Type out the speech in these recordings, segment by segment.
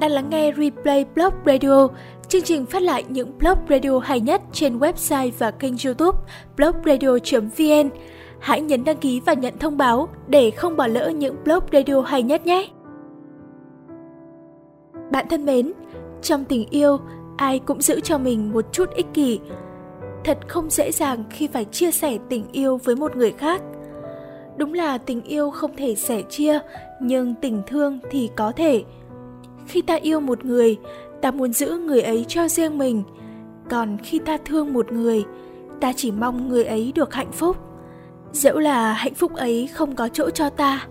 đang lắng nghe Replay Blog Radio, chương trình phát lại những blog radio hay nhất trên website và kênh youtube blogradio.vn. Hãy nhấn đăng ký và nhận thông báo để không bỏ lỡ những blog radio hay nhất nhé. Bạn thân mến, trong tình yêu, ai cũng giữ cho mình một chút ích kỷ. Thật không dễ dàng khi phải chia sẻ tình yêu với một người khác. Đúng là tình yêu không thể sẻ chia, nhưng tình thương thì có thể khi ta yêu một người, ta muốn giữ người ấy cho riêng mình. Còn khi ta thương một người, ta chỉ mong người ấy được hạnh phúc. Dẫu là hạnh phúc ấy không có chỗ cho ta.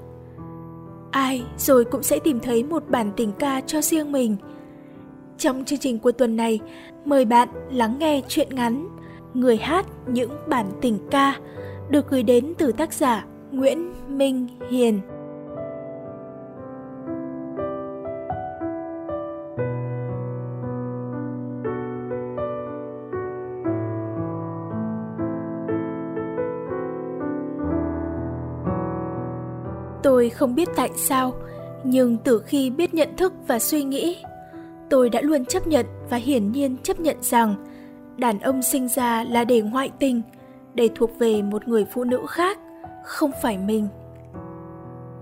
Ai rồi cũng sẽ tìm thấy một bản tình ca cho riêng mình. Trong chương trình của tuần này, mời bạn lắng nghe chuyện ngắn người hát những bản tình ca được gửi đến từ tác giả nguyễn minh hiền. Tôi không biết tại sao, nhưng từ khi biết nhận thức và suy nghĩ, tôi đã luôn chấp nhận và hiển nhiên chấp nhận rằng đàn ông sinh ra là để ngoại tình, để thuộc về một người phụ nữ khác, không phải mình.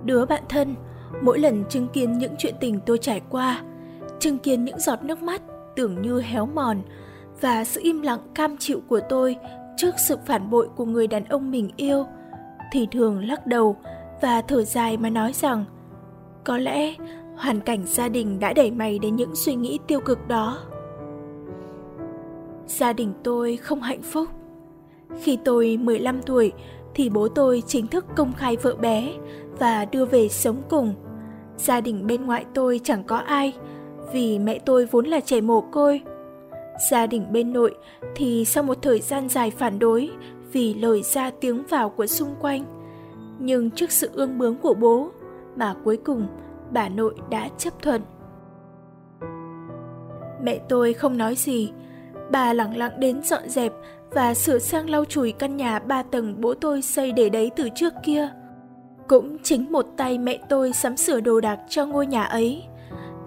Đứa bạn thân, mỗi lần chứng kiến những chuyện tình tôi trải qua, chứng kiến những giọt nước mắt tưởng như héo mòn và sự im lặng cam chịu của tôi trước sự phản bội của người đàn ông mình yêu, thì thường lắc đầu và thở dài mà nói rằng, có lẽ hoàn cảnh gia đình đã đẩy mày đến những suy nghĩ tiêu cực đó. Gia đình tôi không hạnh phúc. Khi tôi 15 tuổi thì bố tôi chính thức công khai vợ bé và đưa về sống cùng. Gia đình bên ngoại tôi chẳng có ai, vì mẹ tôi vốn là trẻ mồ côi. Gia đình bên nội thì sau một thời gian dài phản đối vì lời ra tiếng vào của xung quanh nhưng trước sự ương bướng của bố, mà cuối cùng bà nội đã chấp thuận. Mẹ tôi không nói gì. Bà lặng lặng đến dọn dẹp và sửa sang lau chùi căn nhà ba tầng bố tôi xây để đấy từ trước kia. Cũng chính một tay mẹ tôi sắm sửa đồ đạc cho ngôi nhà ấy.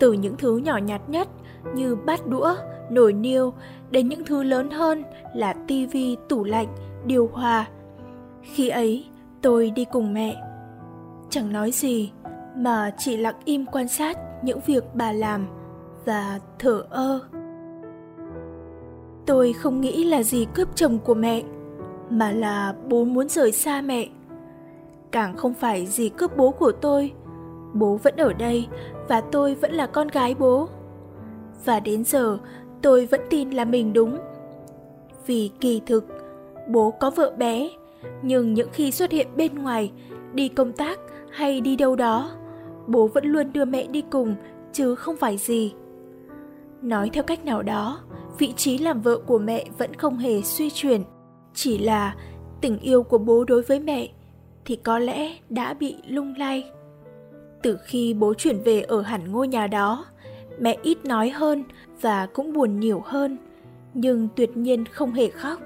Từ những thứ nhỏ nhặt nhất như bát đũa, nồi niêu, đến những thứ lớn hơn là tivi tủ lạnh, điều hòa. Khi ấy Tôi đi cùng mẹ. Chẳng nói gì, mà chỉ lặng im quan sát những việc bà làm và thở ơ. Tôi không nghĩ là gì cướp chồng của mẹ, mà là bố muốn rời xa mẹ. Càng không phải gì cướp bố của tôi, bố vẫn ở đây và tôi vẫn là con gái bố. Và đến giờ tôi vẫn tin là mình đúng. Vì kỳ thực, bố có vợ bé nhưng những khi xuất hiện bên ngoài, đi công tác hay đi đâu đó, bố vẫn luôn đưa mẹ đi cùng chứ không phải gì. Nói theo cách nào đó, vị trí làm vợ của mẹ vẫn không hề suy chuyển, chỉ là tình yêu của bố đối với mẹ thì có lẽ đã bị lung lay. Từ khi bố chuyển về ở hẳn ngôi nhà đó, mẹ ít nói hơn và cũng buồn nhiều hơn, nhưng tuyệt nhiên không hề khóc.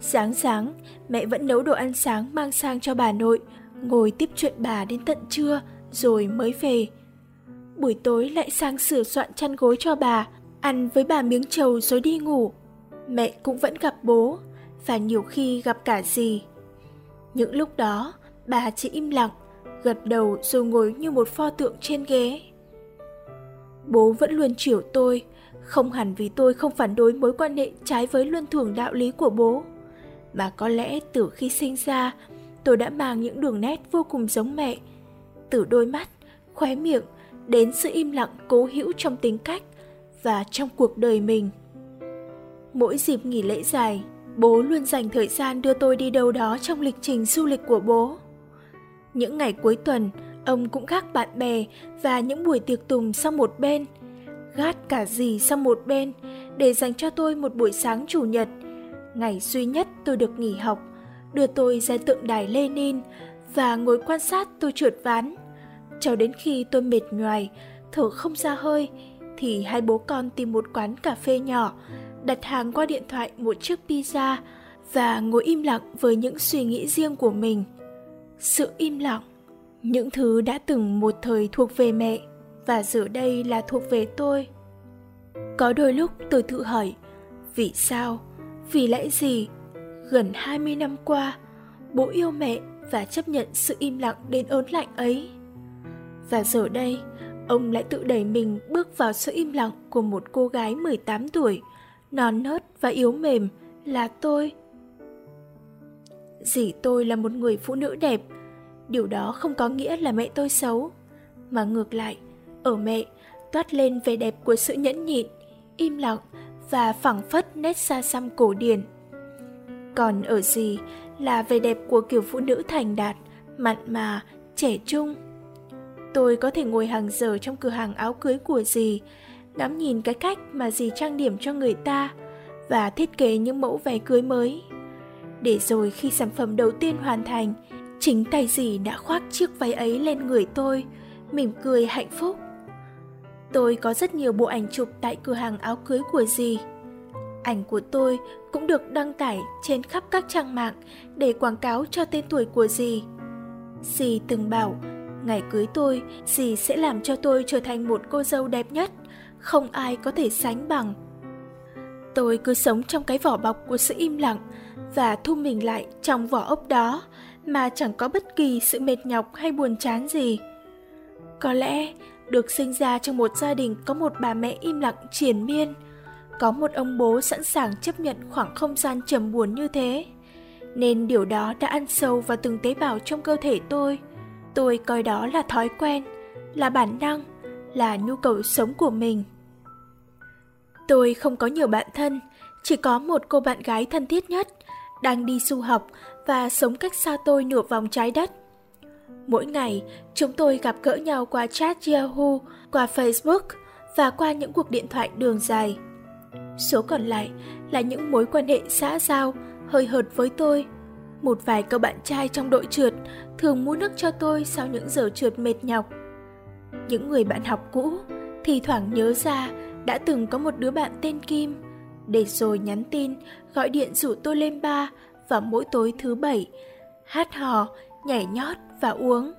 Sáng sáng, mẹ vẫn nấu đồ ăn sáng mang sang cho bà nội, ngồi tiếp chuyện bà đến tận trưa rồi mới về. Buổi tối lại sang sửa soạn chăn gối cho bà, ăn với bà miếng trầu rồi đi ngủ. Mẹ cũng vẫn gặp bố, và nhiều khi gặp cả dì. Những lúc đó, bà chỉ im lặng, gật đầu rồi ngồi như một pho tượng trên ghế. Bố vẫn luôn chiều tôi, không hẳn vì tôi không phản đối mối quan hệ trái với luân thường đạo lý của bố mà có lẽ từ khi sinh ra, tôi đã mang những đường nét vô cùng giống mẹ. Từ đôi mắt, khóe miệng, đến sự im lặng, cố hữu trong tính cách và trong cuộc đời mình. Mỗi dịp nghỉ lễ dài, bố luôn dành thời gian đưa tôi đi đâu đó trong lịch trình du lịch của bố. Những ngày cuối tuần, ông cũng gác bạn bè và những buổi tiệc tùng sang một bên, gác cả gì sang một bên để dành cho tôi một buổi sáng chủ nhật ngày duy nhất tôi được nghỉ học, đưa tôi ra tượng đài Lenin và ngồi quan sát tôi trượt ván. Cho đến khi tôi mệt nhoài, thở không ra hơi, thì hai bố con tìm một quán cà phê nhỏ, đặt hàng qua điện thoại một chiếc pizza và ngồi im lặng với những suy nghĩ riêng của mình. Sự im lặng, những thứ đã từng một thời thuộc về mẹ, và giờ đây là thuộc về tôi. Có đôi lúc tôi tự hỏi, vì sao, vì lẽ gì, gần 20 năm qua, bố yêu mẹ và chấp nhận sự im lặng đến ớn lạnh ấy. Và giờ đây, ông lại tự đẩy mình bước vào sự im lặng của một cô gái 18 tuổi, non nớt và yếu mềm là tôi. Dì tôi là một người phụ nữ đẹp, điều đó không có nghĩa là mẹ tôi xấu, mà ngược lại, ở mẹ toát lên vẻ đẹp của sự nhẫn nhịn, im lặng và phẳng phất nét xa xăm cổ điển. Còn ở gì là vẻ đẹp của kiểu phụ nữ thành đạt, mặn mà, trẻ trung. Tôi có thể ngồi hàng giờ trong cửa hàng áo cưới của dì, ngắm nhìn cái cách mà dì trang điểm cho người ta và thiết kế những mẫu váy cưới mới. Để rồi khi sản phẩm đầu tiên hoàn thành, chính tay dì đã khoác chiếc váy ấy lên người tôi, mỉm cười hạnh phúc. Tôi có rất nhiều bộ ảnh chụp tại cửa hàng áo cưới của dì. Ảnh của tôi cũng được đăng tải trên khắp các trang mạng để quảng cáo cho tên tuổi của dì. Dì từng bảo, ngày cưới tôi, dì sẽ làm cho tôi trở thành một cô dâu đẹp nhất, không ai có thể sánh bằng. Tôi cứ sống trong cái vỏ bọc của sự im lặng và thu mình lại trong vỏ ốc đó mà chẳng có bất kỳ sự mệt nhọc hay buồn chán gì. Có lẽ được sinh ra trong một gia đình có một bà mẹ im lặng triền miên, có một ông bố sẵn sàng chấp nhận khoảng không gian trầm buồn như thế. Nên điều đó đã ăn sâu vào từng tế bào trong cơ thể tôi. Tôi coi đó là thói quen, là bản năng, là nhu cầu sống của mình. Tôi không có nhiều bạn thân, chỉ có một cô bạn gái thân thiết nhất, đang đi du học và sống cách xa tôi nửa vòng trái đất. Mỗi ngày, chúng tôi gặp gỡ nhau qua chat Yahoo, qua Facebook và qua những cuộc điện thoại đường dài. Số còn lại là những mối quan hệ xã giao, hơi hợt với tôi. Một vài cậu bạn trai trong đội trượt thường mua nước cho tôi sau những giờ trượt mệt nhọc. Những người bạn học cũ thì thoảng nhớ ra đã từng có một đứa bạn tên Kim, để rồi nhắn tin, gọi điện rủ tôi lên ba vào mỗi tối thứ bảy, hát hò, nhảy nhót và uống.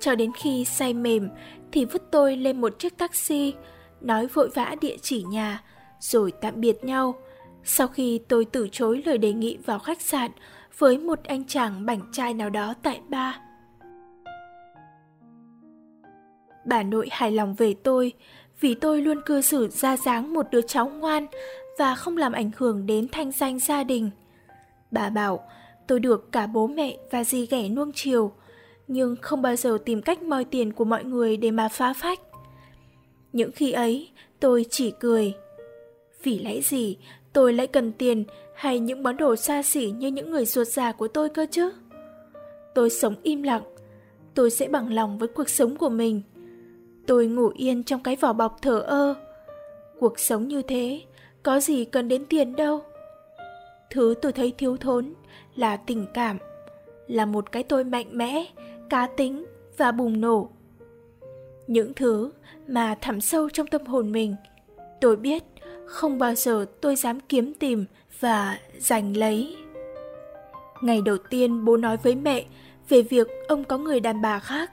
Cho đến khi say mềm thì vứt tôi lên một chiếc taxi, nói vội vã địa chỉ nhà, rồi tạm biệt nhau. Sau khi tôi từ chối lời đề nghị vào khách sạn với một anh chàng bảnh trai nào đó tại ba. Bà nội hài lòng về tôi vì tôi luôn cư xử ra dáng một đứa cháu ngoan và không làm ảnh hưởng đến thanh danh gia đình. Bà bảo tôi được cả bố mẹ và dì ghẻ nuông chiều, nhưng không bao giờ tìm cách moi tiền của mọi người để mà phá phách. Những khi ấy, tôi chỉ cười. Vì lẽ gì tôi lại cần tiền hay những món đồ xa xỉ như những người ruột già của tôi cơ chứ? Tôi sống im lặng, tôi sẽ bằng lòng với cuộc sống của mình. Tôi ngủ yên trong cái vỏ bọc thở ơ. Cuộc sống như thế, có gì cần đến tiền đâu. Thứ tôi thấy thiếu thốn là tình cảm, là một cái tôi mạnh mẽ, cá tính và bùng nổ. Những thứ mà thẳm sâu trong tâm hồn mình, tôi biết không bao giờ tôi dám kiếm tìm và giành lấy. Ngày đầu tiên bố nói với mẹ về việc ông có người đàn bà khác.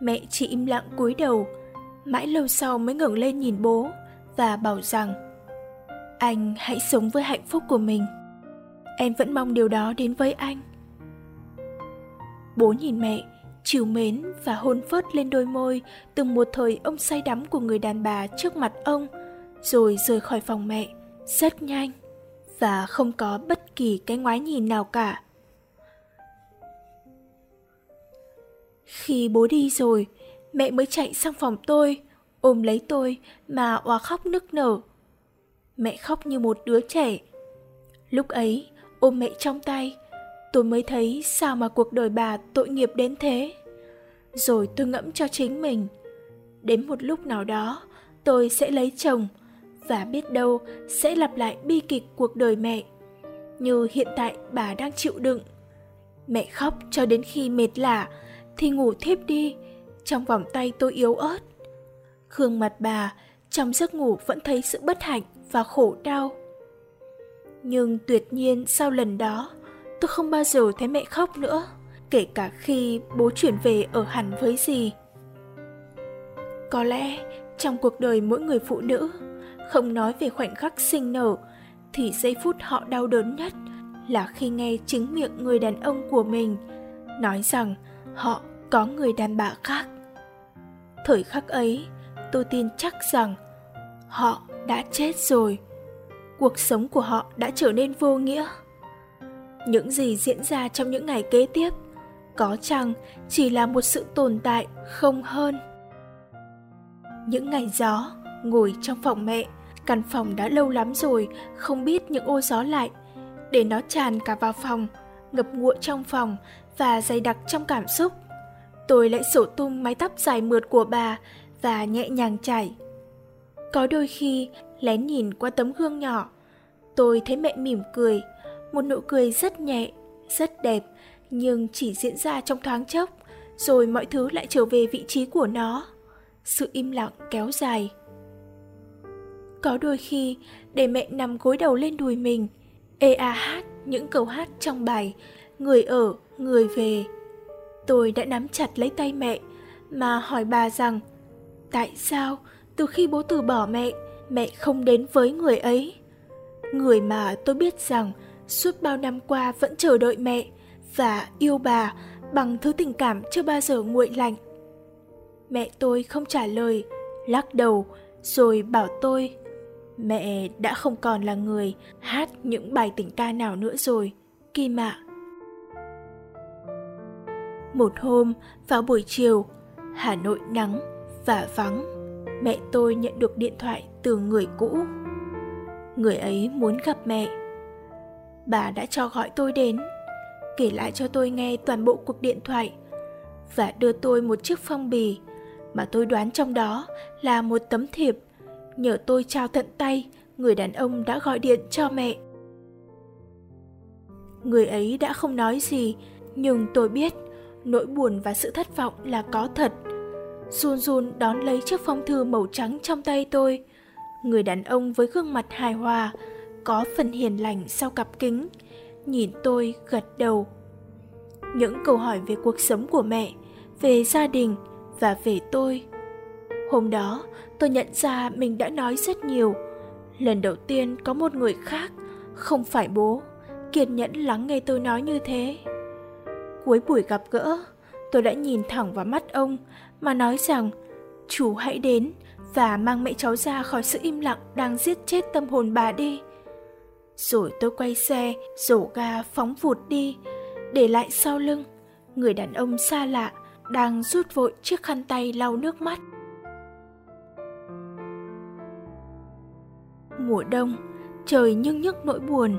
Mẹ chỉ im lặng cúi đầu, mãi lâu sau mới ngẩng lên nhìn bố và bảo rằng anh hãy sống với hạnh phúc của mình. Em vẫn mong điều đó đến với anh. Bố nhìn mẹ, chiều mến và hôn phớt lên đôi môi từng một thời ông say đắm của người đàn bà trước mặt ông, rồi rời khỏi phòng mẹ, rất nhanh và không có bất kỳ cái ngoái nhìn nào cả. Khi bố đi rồi, mẹ mới chạy sang phòng tôi, ôm lấy tôi mà oà khóc nức nở. Mẹ khóc như một đứa trẻ. Lúc ấy, ôm mẹ trong tay, tôi mới thấy sao mà cuộc đời bà tội nghiệp đến thế. Rồi tôi ngẫm cho chính mình. Đến một lúc nào đó, tôi sẽ lấy chồng và biết đâu sẽ lặp lại bi kịch cuộc đời mẹ. Như hiện tại bà đang chịu đựng. Mẹ khóc cho đến khi mệt lả thì ngủ thiếp đi trong vòng tay tôi yếu ớt. Gương mặt bà trong giấc ngủ vẫn thấy sự bất hạnh và khổ đau. Nhưng tuyệt nhiên sau lần đó, tôi không bao giờ thấy mẹ khóc nữa, kể cả khi bố chuyển về ở hẳn với dì. Có lẽ trong cuộc đời mỗi người phụ nữ, không nói về khoảnh khắc sinh nở, thì giây phút họ đau đớn nhất là khi nghe chính miệng người đàn ông của mình nói rằng họ có người đàn bà khác. Thời khắc ấy, tôi tin chắc rằng họ đã chết rồi. Cuộc sống của họ đã trở nên vô nghĩa. Những gì diễn ra trong những ngày kế tiếp có chăng chỉ là một sự tồn tại không hơn. Những ngày gió, ngồi trong phòng mẹ, căn phòng đã lâu lắm rồi, không biết những ô gió lại, để nó tràn cả vào phòng, ngập ngụa trong phòng và dày đặc trong cảm xúc. Tôi lại sổ tung mái tóc dài mượt của bà và nhẹ nhàng chảy. Có đôi khi lén nhìn qua tấm gương nhỏ, tôi thấy mẹ mỉm cười, một nụ cười rất nhẹ, rất đẹp, nhưng chỉ diễn ra trong thoáng chốc, rồi mọi thứ lại trở về vị trí của nó. Sự im lặng kéo dài. Có đôi khi, để mẹ nằm gối đầu lên đùi mình, ê a hát những câu hát trong bài Người ở, người về. Tôi đã nắm chặt lấy tay mẹ, mà hỏi bà rằng Tại sao từ khi bố từ bỏ mẹ, mẹ không đến với người ấy? Người mà tôi biết rằng suốt bao năm qua vẫn chờ đợi mẹ và yêu bà bằng thứ tình cảm chưa bao giờ nguội lạnh. Mẹ tôi không trả lời, lắc đầu rồi bảo tôi mẹ đã không còn là người hát những bài tình ca nào nữa rồi, Kim ạ. Một hôm, vào buổi chiều, Hà Nội nắng và vắng, mẹ tôi nhận được điện thoại từ người cũ. Người ấy muốn gặp mẹ. Bà đã cho gọi tôi đến, kể lại cho tôi nghe toàn bộ cuộc điện thoại và đưa tôi một chiếc phong bì mà tôi đoán trong đó là một tấm thiệp nhờ tôi trao tận tay người đàn ông đã gọi điện cho mẹ. Người ấy đã không nói gì, nhưng tôi biết nỗi buồn và sự thất vọng là có thật. Run run đón lấy chiếc phong thư màu trắng trong tay tôi. Người đàn ông với gương mặt hài hòa, có phần hiền lành sau cặp kính, nhìn tôi gật đầu. Những câu hỏi về cuộc sống của mẹ, về gia đình và về tôi. Hôm đó, tôi nhận ra mình đã nói rất nhiều. Lần đầu tiên có một người khác, không phải bố, kiên nhẫn lắng nghe tôi nói như thế. Cuối buổi gặp gỡ, tôi đã nhìn thẳng vào mắt ông mà nói rằng chú hãy đến và mang mẹ cháu ra khỏi sự im lặng đang giết chết tâm hồn bà đi. Rồi tôi quay xe, rổ ga phóng vụt đi, để lại sau lưng người đàn ông xa lạ đang rút vội chiếc khăn tay lau nước mắt. Mùa đông, trời nhưng nhức nỗi buồn.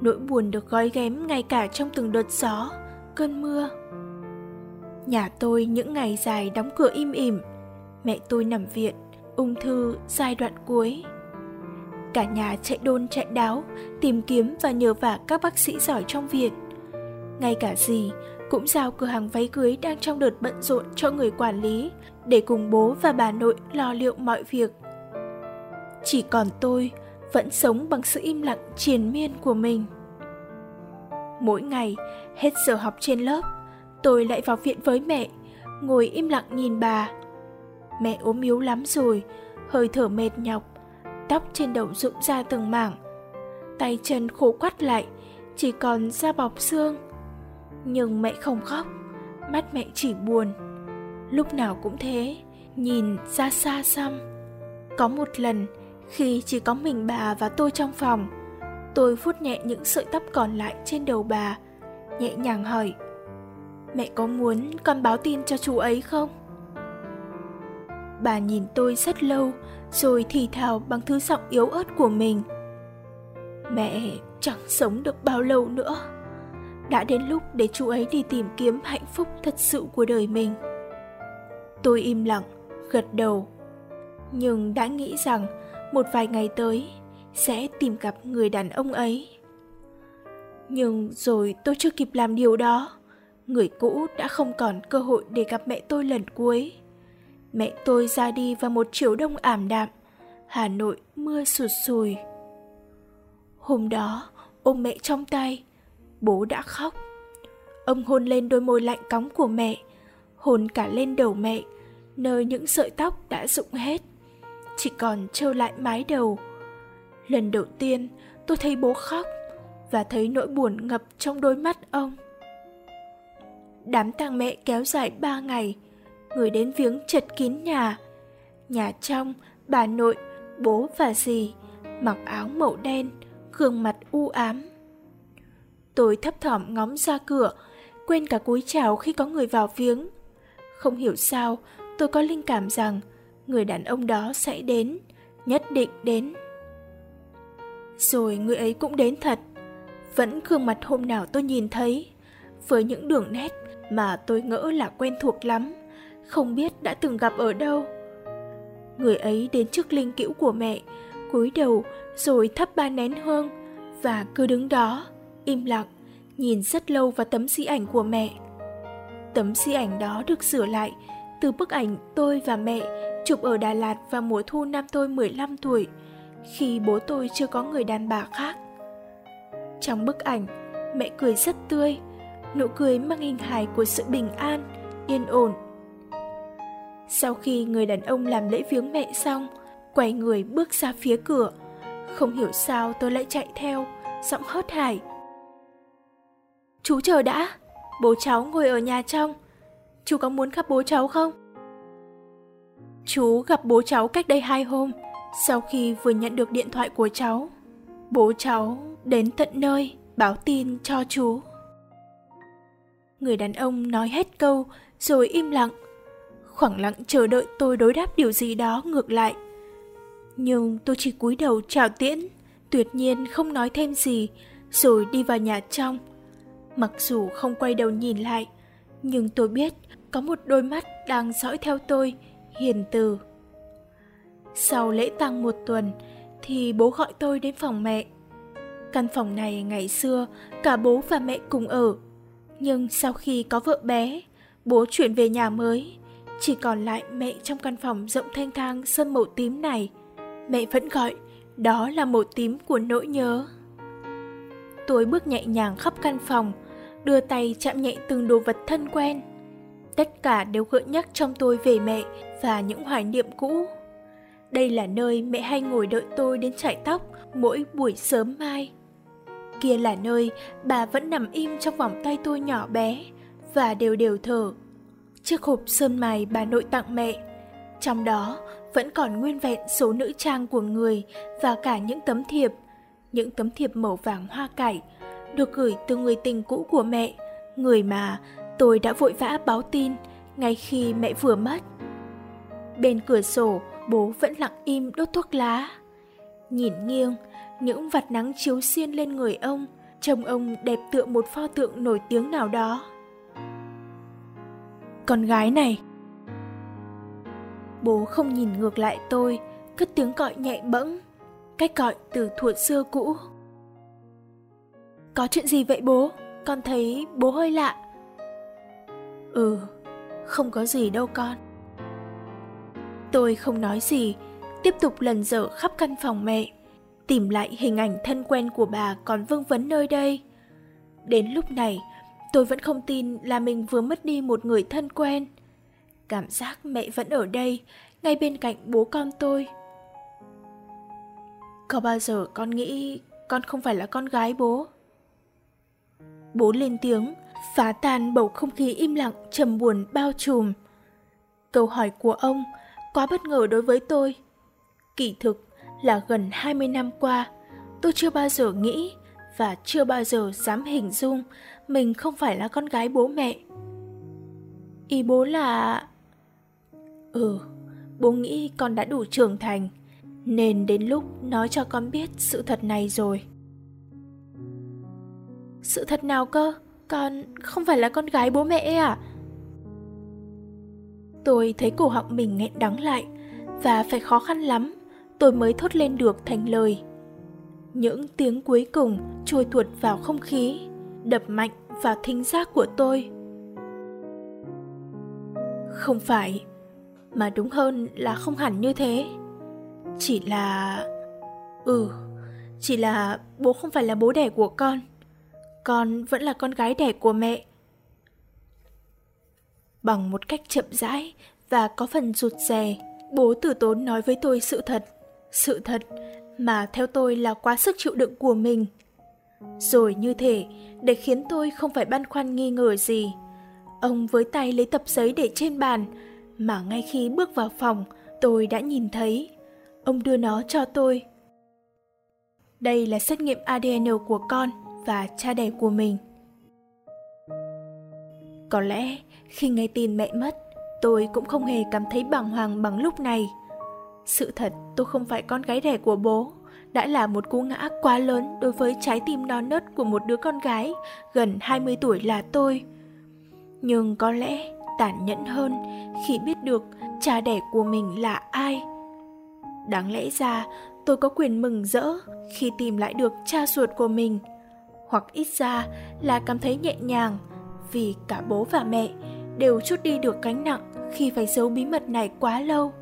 Nỗi buồn được gói ghém ngay cả trong từng đợt gió, cơn mưa. Nhà tôi những ngày dài đóng cửa im ỉm, mẹ tôi nằm viện, ung thư giai đoạn cuối. Cả nhà chạy đôn chạy đáo, tìm kiếm và nhờ vả các bác sĩ giỏi trong viện. Ngay cả dì cũng giao cửa hàng váy cưới đang trong đợt bận rộn cho người quản lý để cùng bố và bà nội lo liệu mọi việc. Chỉ còn tôi vẫn sống bằng sự im lặng triền miên của mình. Mỗi ngày, hết giờ học trên lớp, tôi lại vào viện với mẹ, ngồi im lặng nhìn bà. Mẹ ốm yếu lắm rồi, hơi thở mệt nhọc, tóc trên đầu rụng ra từng mảng. Tay chân khô quắt lại, chỉ còn da bọc xương. Nhưng mẹ không khóc, mắt mẹ chỉ buồn. Lúc nào cũng thế, nhìn ra xa xăm. Có một lần, khi chỉ có mình bà và tôi trong phòng, tôi vuốt nhẹ những sợi tóc còn lại trên đầu bà, nhẹ nhàng hỏi Mẹ có muốn con báo tin cho chú ấy không? Bà nhìn tôi rất lâu, rồi thì thào bằng thứ giọng yếu ớt của mình. Mẹ chẳng sống được bao lâu nữa. Đã đến lúc để chú ấy đi tìm kiếm hạnh phúc thật sự của đời mình. Tôi im lặng, gật đầu. Nhưng đã nghĩ rằng một vài ngày tới sẽ tìm gặp người đàn ông ấy. Nhưng rồi tôi chưa kịp làm điều đó. Người cũ đã không còn cơ hội để gặp mẹ tôi lần cuối. Mẹ tôi ra đi vào một chiều đông ảm đạm. Hà Nội mưa sụt sùi. Hôm đó, ôm mẹ trong tay, bố đã khóc. Ông hôn lên đôi môi lạnh cóng của mẹ, hôn cả lên đầu mẹ, nơi những sợi tóc đã rụng hết, chỉ còn trơ lại mái đầu. Lần đầu tiên tôi thấy bố khóc và thấy nỗi buồn ngập trong đôi mắt ông. Đám tang mẹ kéo dài ba ngày, người đến viếng chật kín nhà. Nhà trong, bà nội, bố và dì, mặc áo màu đen, gương mặt u ám. Tôi thấp thỏm ngóng ra cửa, quên cả cúi chào khi có người vào viếng. Không hiểu sao, tôi có linh cảm rằng người đàn ông đó sẽ đến, nhất định đến. Rồi người ấy cũng đến thật, vẫn gương mặt hôm nào tôi nhìn thấy, với những đường nét mà tôi ngỡ là quen thuộc lắm, không biết đã từng gặp ở đâu. Người ấy đến trước linh cữu của mẹ, cúi đầu rồi thắp ba nén hương và cứ đứng đó, im lặng, nhìn rất lâu vào tấm di ảnh của mẹ. Tấm di ảnh đó được sửa lại từ bức ảnh tôi và mẹ chụp ở Đà Lạt vào mùa thu năm tôi 15 tuổi, khi bố tôi chưa có người đàn bà khác. Trong bức ảnh, mẹ cười rất tươi, nụ cười mang hình hài của sự bình an, yên ổn. Sau khi người đàn ông làm lễ viếng mẹ xong, quay người bước ra phía cửa. Không hiểu sao tôi lại chạy theo, giọng hớt hải. Chú chờ đã, bố cháu ngồi ở nhà trong. Chú có muốn gặp bố cháu không? Chú gặp bố cháu cách đây hai hôm, sau khi vừa nhận được điện thoại của cháu. Bố cháu đến tận nơi báo tin cho chú. Người đàn ông nói hết câu rồi im lặng. Khoảng lặng chờ đợi tôi đối đáp điều gì đó ngược lại. Nhưng tôi chỉ cúi đầu chào tiễn, tuyệt nhiên không nói thêm gì, rồi đi vào nhà trong. Mặc dù không quay đầu nhìn lại, nhưng tôi biết có một đôi mắt đang dõi theo tôi, hiền từ. Sau lễ tang một tuần, thì bố gọi tôi đến phòng mẹ. Căn phòng này ngày xưa cả bố và mẹ cùng ở. Nhưng sau khi có vợ bé, bố chuyển về nhà mới, chỉ còn lại mẹ trong căn phòng rộng thanh thang sơn màu tím này. Mẹ vẫn gọi, đó là màu tím của nỗi nhớ. Tôi bước nhẹ nhàng khắp căn phòng, đưa tay chạm nhẹ từng đồ vật thân quen. Tất cả đều gợi nhắc trong tôi về mẹ và những hoài niệm cũ. Đây là nơi mẹ hay ngồi đợi tôi đến chải tóc mỗi buổi sớm mai. Kia là nơi bà vẫn nằm im trong vòng tay tôi nhỏ bé và đều đều thở. Chiếc hộp sơn mài bà nội tặng mẹ, trong đó vẫn còn nguyên vẹn số nữ trang của người và cả những tấm thiệp, những tấm thiệp màu vàng hoa cải được gửi từ người tình cũ của mẹ, người mà tôi đã vội vã báo tin ngay khi mẹ vừa mất. Bên cửa sổ, bố vẫn lặng im đốt thuốc lá. Nhìn nghiêng, những vạt nắng chiếu xiên lên người ông, trông ông đẹp tựa một pho tượng nổi tiếng nào đó. Con gái này Bố không nhìn ngược lại tôi, cất tiếng gọi nhẹ bẫng, cách gọi từ thuở xưa cũ. Có chuyện gì vậy bố? Con thấy bố hơi lạ. Ừ, không có gì đâu con. Tôi không nói gì, tiếp tục lần dở khắp căn phòng mẹ, tìm lại hình ảnh thân quen của bà còn vương vấn nơi đây. Đến lúc này, tôi vẫn không tin là mình vừa mất đi một người thân quen. Cảm giác mẹ vẫn ở đây, ngay bên cạnh bố con tôi. Có bao giờ con nghĩ con không phải là con gái bố? Bố lên tiếng, phá tan bầu không khí im lặng trầm buồn bao trùm. Câu hỏi của ông quá bất ngờ đối với tôi. Kỳ thực là gần 20 năm qua, tôi chưa bao giờ nghĩ và chưa bao giờ dám hình dung mình không phải là con gái bố mẹ. Ý bố là... Ừ, bố nghĩ con đã đủ trưởng thành, nên đến lúc nói cho con biết sự thật này rồi. Sự thật nào cơ? Con không phải là con gái bố mẹ à? Tôi thấy cổ họng mình nghẹn đắng lại và phải khó khăn lắm tôi mới thốt lên được thành lời. Những tiếng cuối cùng trôi tuột vào không khí, đập mạnh vào thính giác của tôi. Không phải, mà đúng hơn là không hẳn như thế. Chỉ là... Ừ, chỉ là bố không phải là bố đẻ của con. Con vẫn là con gái đẻ của mẹ. Bằng một cách chậm rãi và có phần rụt rè. Bố tử tốn nói với tôi sự thật, sự thật mà theo tôi là quá sức chịu đựng của mình. Rồi như thể để khiến tôi không phải băn khoăn nghi ngờ gì. Ông với tay lấy tập giấy để trên bàn, mà ngay khi bước vào phòng, tôi đã nhìn thấy. Ông đưa nó cho tôi. Đây là xét nghiệm ADN của con và cha đẻ của mình. Có lẽ khi nghe tin mẹ mất, tôi cũng không hề cảm thấy bàng hoàng bằng lúc này. Sự thật tôi không phải con gái đẻ của bố, đã là một cú ngã quá lớn đối với trái tim non nớt của một đứa con gái gần 20 tuổi là tôi. Nhưng có lẽ tàn nhẫn hơn khi biết được cha đẻ của mình là ai. Đáng lẽ ra tôi có quyền mừng rỡ khi tìm lại được cha ruột của mình, hoặc ít ra là cảm thấy nhẹ nhàng vì cả bố và mẹ đều chút đi được gánh nặng khi phải giấu bí mật này quá lâu.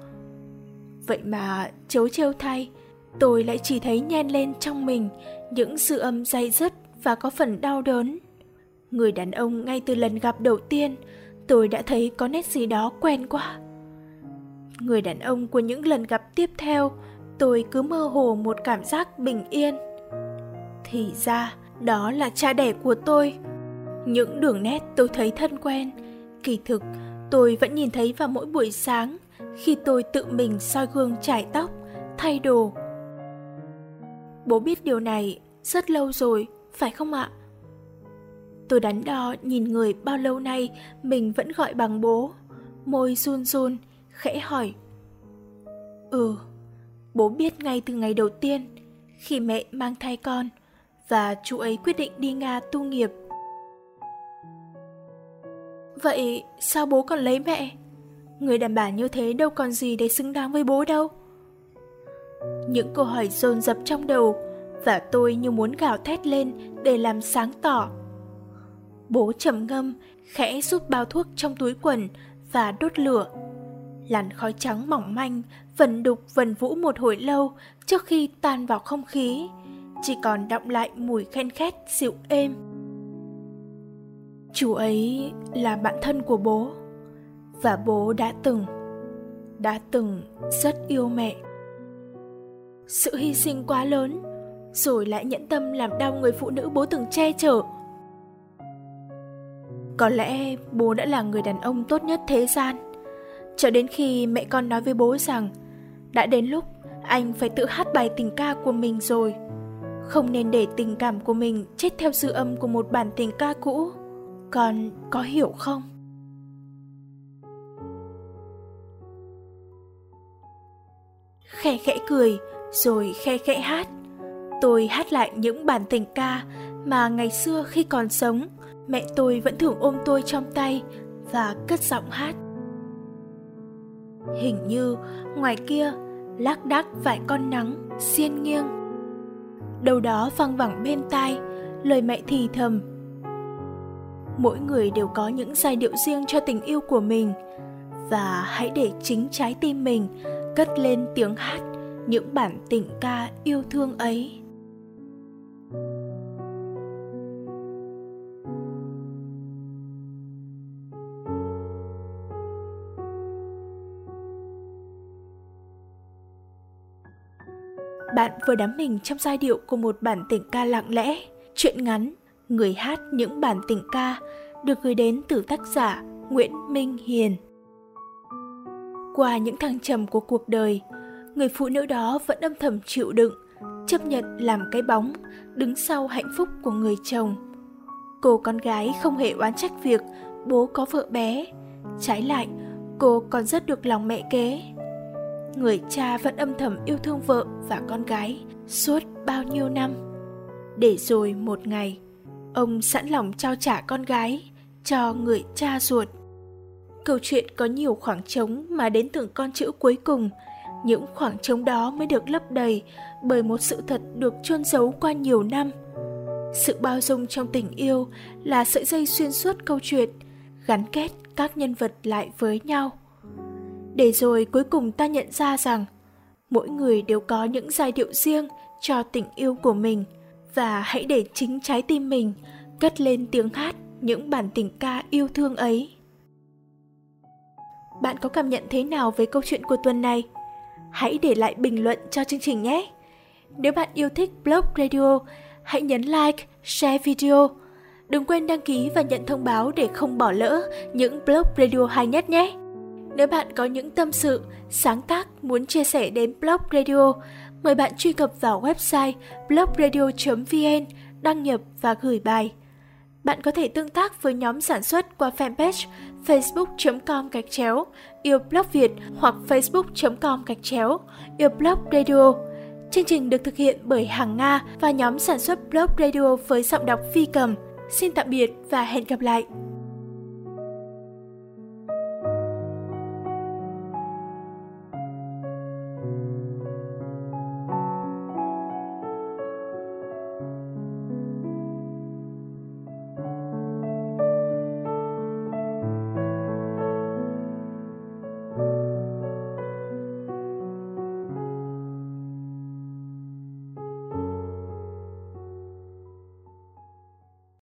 Vậy mà chấu trêu thay, tôi lại chỉ thấy nhen lên trong mình những sự âm dày dứt và có phần đau đớn. Người đàn ông ngay từ lần gặp đầu tiên, tôi đã thấy có nét gì đó quen quá. Người đàn ông của những lần gặp tiếp theo, tôi cứ mơ hồ một cảm giác bình yên. Thì ra, đó là cha đẻ của tôi. Những đường nét tôi thấy thân quen, kỳ thực tôi vẫn nhìn thấy vào mỗi buổi sáng khi tôi tự mình soi gương chải tóc, thay đồ. Bố biết điều này rất lâu rồi, phải không ạ? Tôi đắn đo nhìn người bao lâu nay mình vẫn gọi bằng bố, môi run run, khẽ hỏi. Ừ, bố biết ngay từ ngày đầu tiên khi mẹ mang thai con và chú ấy quyết định đi Nga tu nghiệp. Vậy sao bố còn lấy mẹ? Người đàn bà như thế đâu còn gì để xứng đáng với bố đâu. Những câu hỏi dồn dập trong đầu và tôi như muốn gào thét lên để làm sáng tỏ. Bố trầm ngâm, khẽ rút bao thuốc trong túi quần và đốt lửa. Làn khói trắng mỏng manh, vần đục vần vũ một hồi lâu trước khi tan vào không khí, chỉ còn đọng lại mùi khen khét dịu êm. Chú ấy là bạn thân của bố và bố đã từng đã từng rất yêu mẹ. Sự hy sinh quá lớn, rồi lại nhẫn tâm làm đau người phụ nữ bố từng che chở. Có lẽ bố đã là người đàn ông tốt nhất thế gian. Cho đến khi mẹ con nói với bố rằng, đã đến lúc anh phải tự hát bài tình ca của mình rồi. Không nên để tình cảm của mình chết theo dư âm của một bản tình ca cũ. Con có hiểu không? Khe khẽ cười, rồi khe khẽ hát. Tôi hát lại những bản tình ca mà ngày xưa khi còn sống, mẹ tôi vẫn thường ôm tôi trong tay và cất giọng hát. Hình như ngoài kia, lác đác vài con nắng xiên nghiêng. Đâu đó văng vẳng bên tai, lời mẹ thì thầm. Mỗi người đều có những giai điệu riêng cho tình yêu của mình và hãy để chính trái tim mình cất lên tiếng hát những bản tình ca yêu thương ấy. Bạn vừa đắm mình trong giai điệu của một bản tình ca lặng lẽ chuyện ngắn, người hát những bản tình ca được gửi đến từ tác giả nguyễn minh hiền qua những thăng trầm của cuộc đời. Người phụ nữ đó vẫn âm thầm chịu đựng, chấp nhận làm cái bóng, đứng sau hạnh phúc của người chồng. Cô con gái không hề oán trách việc bố có vợ bé. Trái lại, cô còn rất được lòng mẹ kế. Người cha vẫn âm thầm yêu thương vợ và con gái suốt bao nhiêu năm. Để rồi một ngày, ông sẵn lòng trao trả con gái cho người cha ruột câu chuyện có nhiều khoảng trống mà đến từng con chữ cuối cùng. Những khoảng trống đó mới được lấp đầy bởi một sự thật được chôn giấu qua nhiều năm. Sự bao dung trong tình yêu là sợi dây xuyên suốt câu chuyện, gắn kết các nhân vật lại với nhau. Để rồi cuối cùng ta nhận ra rằng, mỗi người đều có những giai điệu riêng cho tình yêu của mình. Và hãy để chính trái tim mình cất lên tiếng hát những bản tình ca yêu thương ấy. Bạn có cảm nhận thế nào về câu chuyện của tuần này? Hãy để lại bình luận cho chương trình nhé! Nếu bạn yêu thích Blog Radio, hãy nhấn like, share video. Đừng quên đăng ký và nhận thông báo để không bỏ lỡ những Blog Radio hay nhất nhé! Nếu bạn có những tâm sự, sáng tác muốn chia sẻ đến Blog Radio, mời bạn truy cập vào website blogradio.vn, đăng nhập và gửi bài. Bạn có thể tương tác với nhóm sản xuất qua fanpage facebook.com gạch chéo yêu blog Việt hoặc facebook.com gạch chéo yêu blog radio. Chương trình được thực hiện bởi Hằng Nga và nhóm sản xuất blog radio với giọng đọc phi cầm. Xin tạm biệt và hẹn gặp lại!